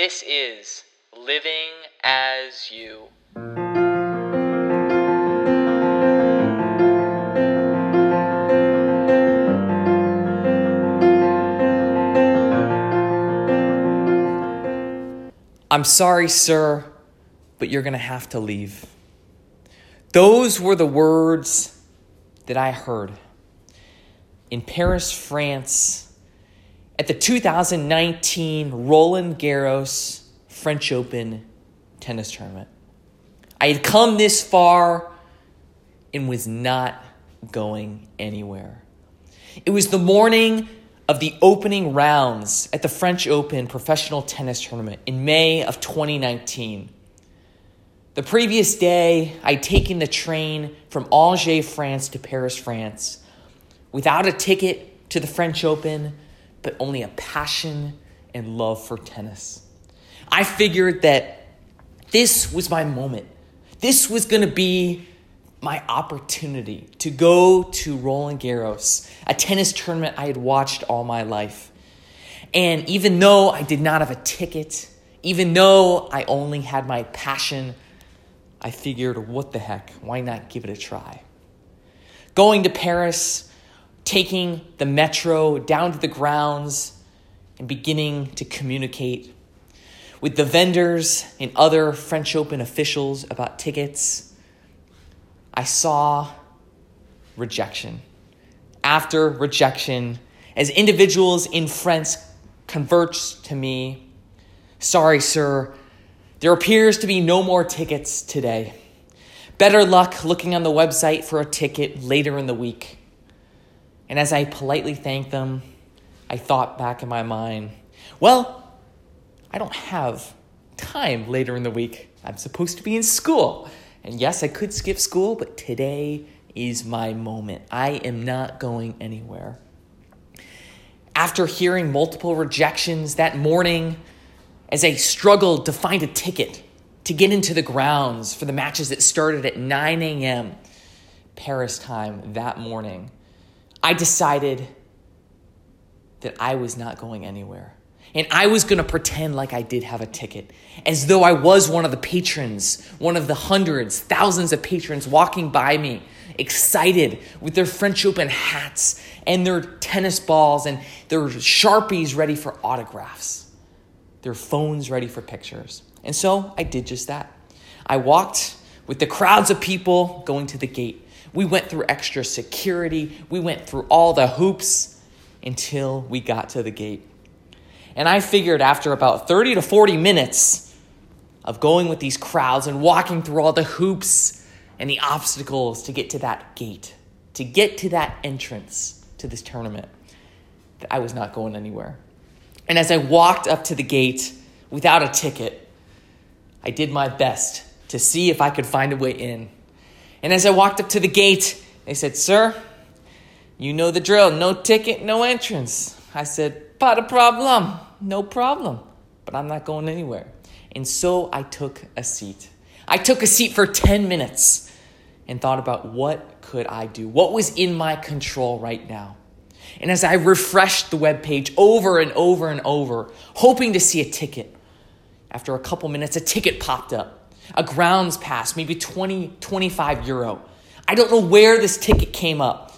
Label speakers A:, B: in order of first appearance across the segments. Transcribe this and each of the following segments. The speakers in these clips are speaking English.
A: This is Living as You. I'm sorry, sir, but you're going to have to leave. Those were the words that I heard in Paris, France, at the 2019 Roland Garros French Open tennis tournament. I had come this far and was not going anywhere. It was the morning of the opening rounds at the French Open professional tennis tournament in May of 2019. The previous day, I'd taken the train from Angers, France to Paris, France, without a ticket to the French Open, but only a passion and love for tennis. I figured that this was my moment. This was going to be my opportunity to go to Roland Garros, a tennis tournament I had watched all my life. And even though I did not have a ticket, even though I only had my passion, I figured, what the heck, why not give it a try? Going to Paris, taking the metro down to the grounds, and beginning to communicate with the vendors and other French Open officials about tickets I saw rejection. After rejection, as individuals in France converts to me, sorry, sir, there appears to be no more tickets today. Better luck looking on the website for a ticket later in the week. And as I politely thanked them, I thought back in my mind, well, I don't have time later in the week. I'm supposed to be in school. And yes, I could skip school, but today is my moment. I am not going anywhere. After hearing multiple rejections that morning, as I struggled to find a ticket to get into the grounds for the matches that started at 9 a.m. Paris time that morning, I decided that I was not going anywhere. And I was going to pretend like I did have a ticket, as though I was one of the patrons, one of the hundreds, thousands of patrons walking by me, excited with their French Open hats and their tennis balls and their Sharpies ready for autographs, their phones ready for pictures. And so I did just that. I walked with the crowds of people going to the gate. We went through extra security, we went through all the hoops until we got to the gate. And I figured after about 30 to 40 minutes of going with these crowds and walking through all the hoops and the obstacles to get to that gate, to get to that entrance to this tournament, that I was not going anywhere. And as I walked up to the gate without a ticket, I did my best to see if I could find a way in. And as I walked up to the gate, they said, Sir, you know the drill no ticket, no entrance. I said, Pas a problem no problem. But I'm not going anywhere. And so I took a seat. I took a seat for 10 minutes and thought about what could I do? What was in my control right now? And as I refreshed the web page over and over and over, hoping to see a ticket, after a couple minutes, a ticket popped up. A grounds pass, maybe 20, 25 euro. I don't know where this ticket came up.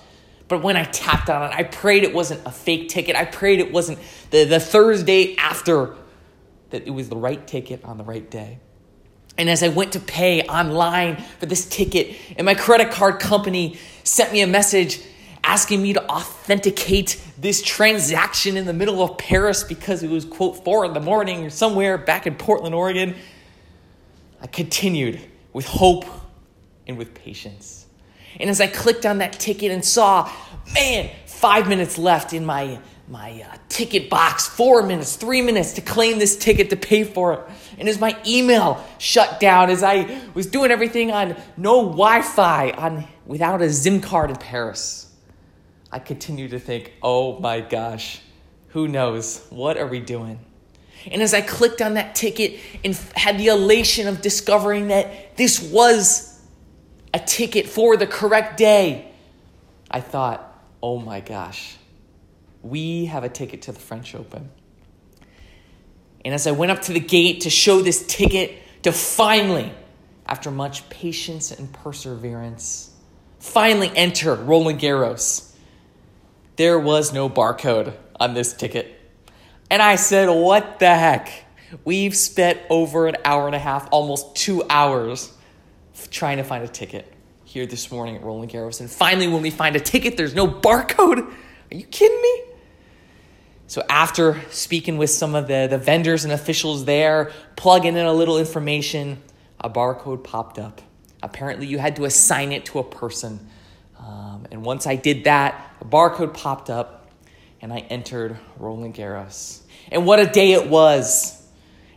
A: But when I tapped on it, I prayed it wasn't a fake ticket. I prayed it wasn't the, the Thursday after, that it was the right ticket on the right day. And as I went to pay online for this ticket, and my credit card company sent me a message asking me to authenticate this transaction in the middle of Paris because it was, quote, four in the morning or somewhere back in Portland, Oregon, I continued with hope and with patience. And as I clicked on that ticket and saw, man, five minutes left in my, my uh, ticket box, four minutes, three minutes to claim this ticket to pay for it. And as my email shut down, as I was doing everything on no Wi Fi, on without a SIM card in Paris, I continued to think, oh my gosh, who knows? What are we doing? And as I clicked on that ticket and had the elation of discovering that this was a ticket for the correct day. I thought, oh my gosh, we have a ticket to the French Open. And as I went up to the gate to show this ticket, to finally, after much patience and perseverance, finally enter Roland Garros, there was no barcode on this ticket. And I said, What the heck? We've spent over an hour and a half, almost two hours, trying to find a ticket here this morning at Roland Garros. And finally, when we find a ticket, there's no barcode. Are you kidding me? So after speaking with some of the, the vendors and officials there, plugging in a little information, a barcode popped up. Apparently, you had to assign it to a person. Um, and once I did that, a barcode popped up, and I entered Roland Garros. And what a day it was!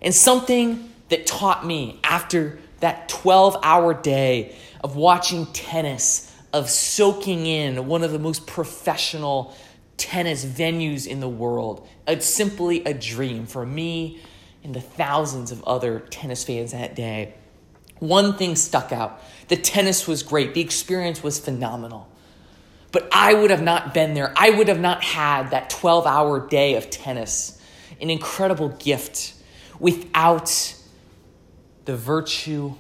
A: And something that taught me after that 12 hour day of watching tennis, of soaking in one of the most professional tennis venues in the world. It's simply a dream for me and the thousands of other tennis fans that day. One thing stuck out the tennis was great, the experience was phenomenal. But I would have not been there. I would have not had that 12 hour day of tennis, an incredible gift, without the virtue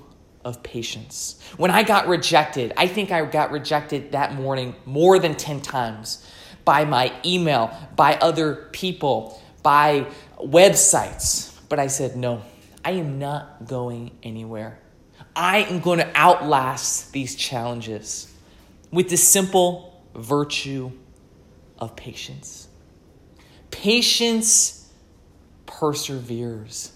A: of patience. When I got rejected, I think I got rejected that morning more than 10 times by my email, by other people, by websites. But I said, no, I am not going anywhere. I am going to outlast these challenges with the simple virtue of patience. Patience perseveres.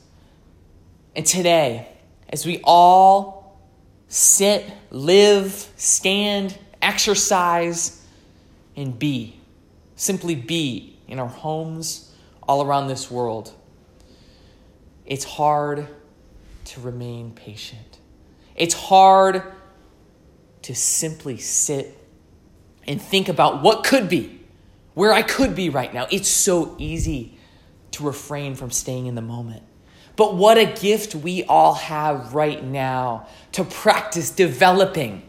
A: And today, as we all sit, live, stand, exercise, and be, simply be in our homes all around this world, it's hard to remain patient. It's hard to simply sit and think about what could be, where I could be right now. It's so easy to refrain from staying in the moment. But what a gift we all have right now to practice developing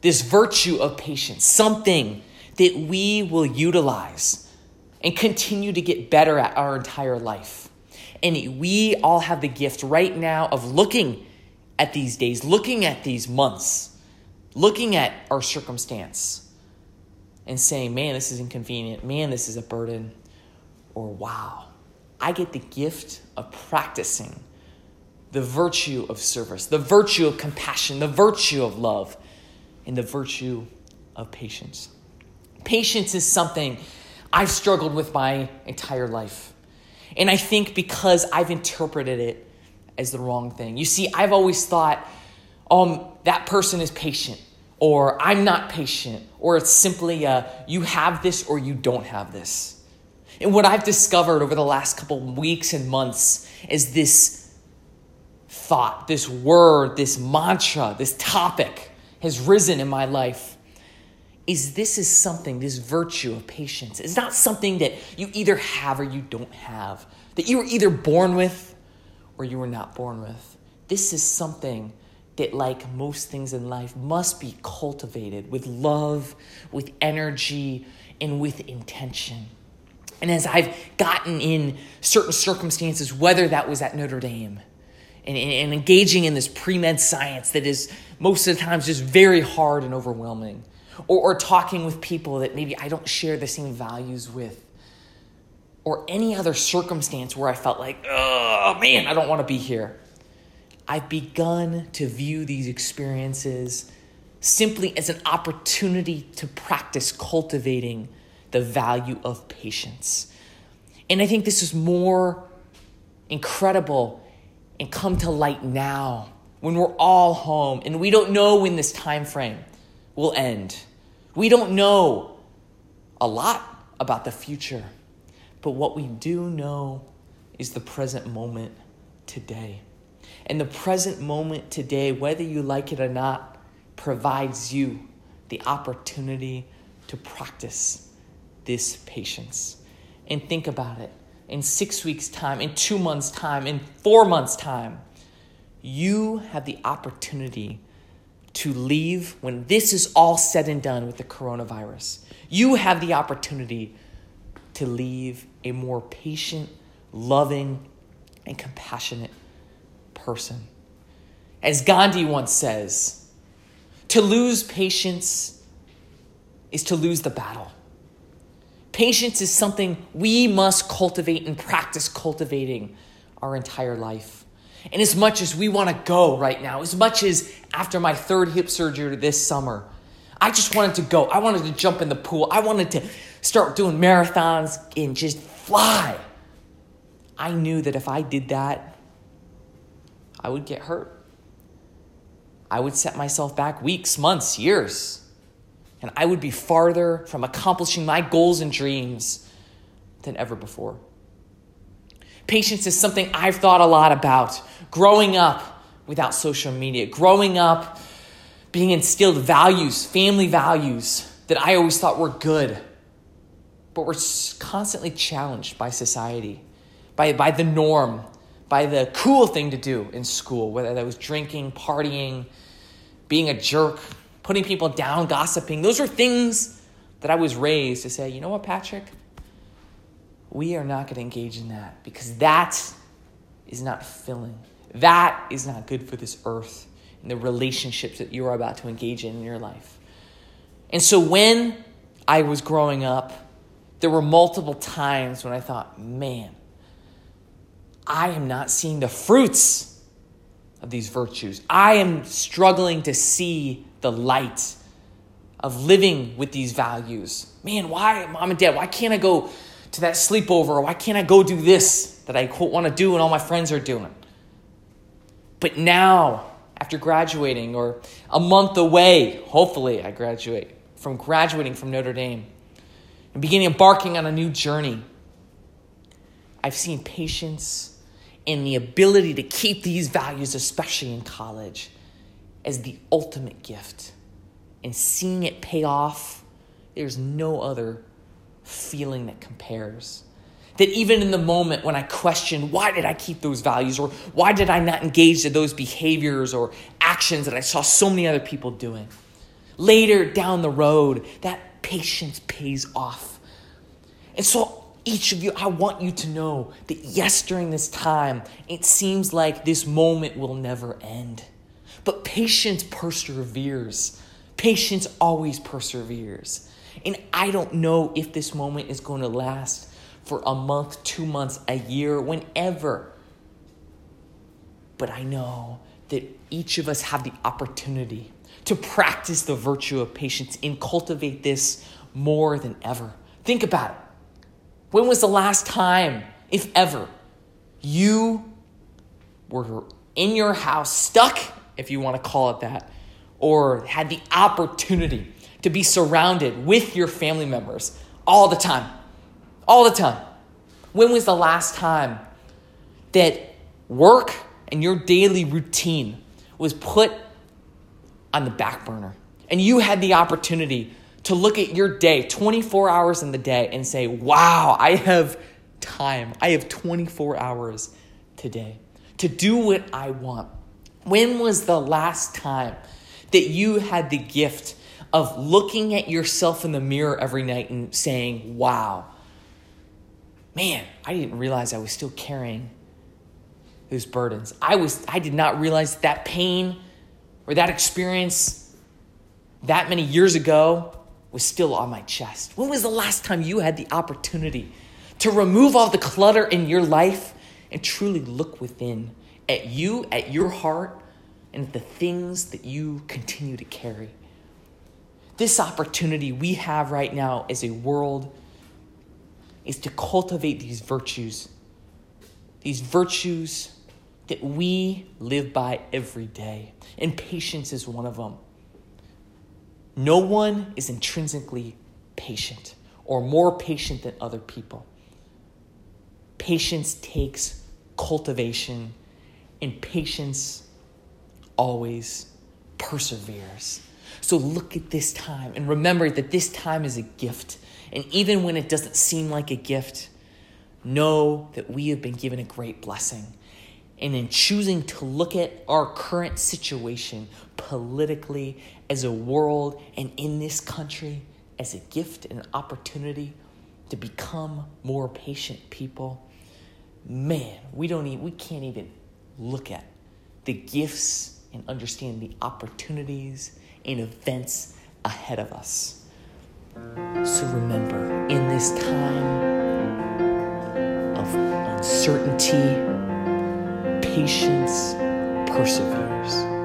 A: this virtue of patience, something that we will utilize and continue to get better at our entire life. And we all have the gift right now of looking at these days, looking at these months, looking at our circumstance and saying, man, this is inconvenient. Man, this is a burden. Or wow, I get the gift of practicing the virtue of service, the virtue of compassion, the virtue of love, and the virtue of patience. Patience is something I've struggled with my entire life. And I think because I've interpreted it as the wrong thing. You see, I've always thought, um, that person is patient, or I'm not patient, or it's simply a, you have this or you don't have this. And what I've discovered over the last couple weeks and months is this thought, this word, this mantra, this topic has risen in my life is this is something, this virtue of patience, is not something that you either have or you don't have, that you were either born with or you were not born with. This is something that, like most things in life, must be cultivated with love, with energy, and with intention. And as I've gotten in certain circumstances, whether that was at Notre Dame, and, and engaging in this pre med science that is most of the times just very hard and overwhelming or, or talking with people that maybe I don't share the same values with, or any other circumstance where I felt like, oh man, I don't want to be here. I've begun to view these experiences simply as an opportunity to practice cultivating the value of patience. And I think this is more incredible and come to light now when we're all home and we don't know when this time frame will end. We don't know a lot about the future, but what we do know is the present moment today. And the present moment today, whether you like it or not, provides you the opportunity to practice this patience. And think about it in six weeks' time, in two months' time, in four months' time, you have the opportunity to leave when this is all said and done with the coronavirus. You have the opportunity to leave a more patient, loving, and compassionate person. As Gandhi once says, to lose patience is to lose the battle. Patience is something we must cultivate and practice cultivating our entire life. And as much as we want to go right now, as much as after my third hip surgery this summer, I just wanted to go. I wanted to jump in the pool. I wanted to start doing marathons and just fly. I knew that if I did that, I would get hurt. I would set myself back weeks, months, years. And I would be farther from accomplishing my goals and dreams than ever before. Patience is something I've thought a lot about growing up without social media, growing up being instilled values, family values that I always thought were good, but were constantly challenged by society, by, by the norm, by the cool thing to do in school, whether that was drinking, partying, being a jerk, putting people down, gossiping. Those are things that I was raised to say, you know what, Patrick? We are not going to engage in that because that is not filling. That is not good for this earth and the relationships that you are about to engage in in your life. And so when I was growing up, there were multiple times when I thought, man, I am not seeing the fruits of these virtues. I am struggling to see the light of living with these values. Man, why, mom and dad, why can't I go to that sleepover? Why can't I go do this that I want to do and all my friends are doing? But now, after graduating, or a month away, hopefully I graduate, from graduating from Notre Dame and beginning embarking on a new journey, I've seen patience and the ability to keep these values, especially in college, as the ultimate gift. And seeing it pay off, there's no other feeling that compares. That even in the moment when I question why did I keep those values or why did I not engage in those behaviors or actions that I saw so many other people doing, later down the road, that patience pays off. And so each of you, I want you to know that yes, during this time, it seems like this moment will never end. But patience perseveres. Patience always perseveres. And I don't know if this moment is going to last for a month, two months, a year, whenever. But I know that each of us have the opportunity to practice the virtue of patience and cultivate this more than ever. Think about it. When was the last time, if ever, you were in your house, stuck, if you want to call it that, or had the opportunity to be surrounded with your family members all the time? All the time. When was the last time that work and your daily routine was put on the back burner and you had the opportunity to look at your day, 24 hours in the day, and say, wow, I have time. I have 24 hours today to do what I want. When was the last time that you had the gift of looking at yourself in the mirror every night and saying, wow, man, I didn't realize I was still carrying those burdens. I was I did not realize that pain or that experience that many years ago was still on my chest? When was the last time you had the opportunity to remove all the clutter in your life and truly look within at you, at your heart, and at the things that you continue to carry? This opportunity we have right now as a world is to cultivate these virtues, these virtues that we live by every day. And patience is one of them. No one is intrinsically patient or more patient than other people. Patience takes cultivation, and patience always perseveres. So look at this time and remember that this time is a gift. And even when it doesn't seem like a gift, know that we have been given a great blessing. And in choosing to look at our current situation politically as a world and in this country as a gift and an opportunity to become more patient people, man, we don't even, we can't even look at the gifts and understand the opportunities and events ahead of us. So remember, in this time of uncertainty, patience perseveres.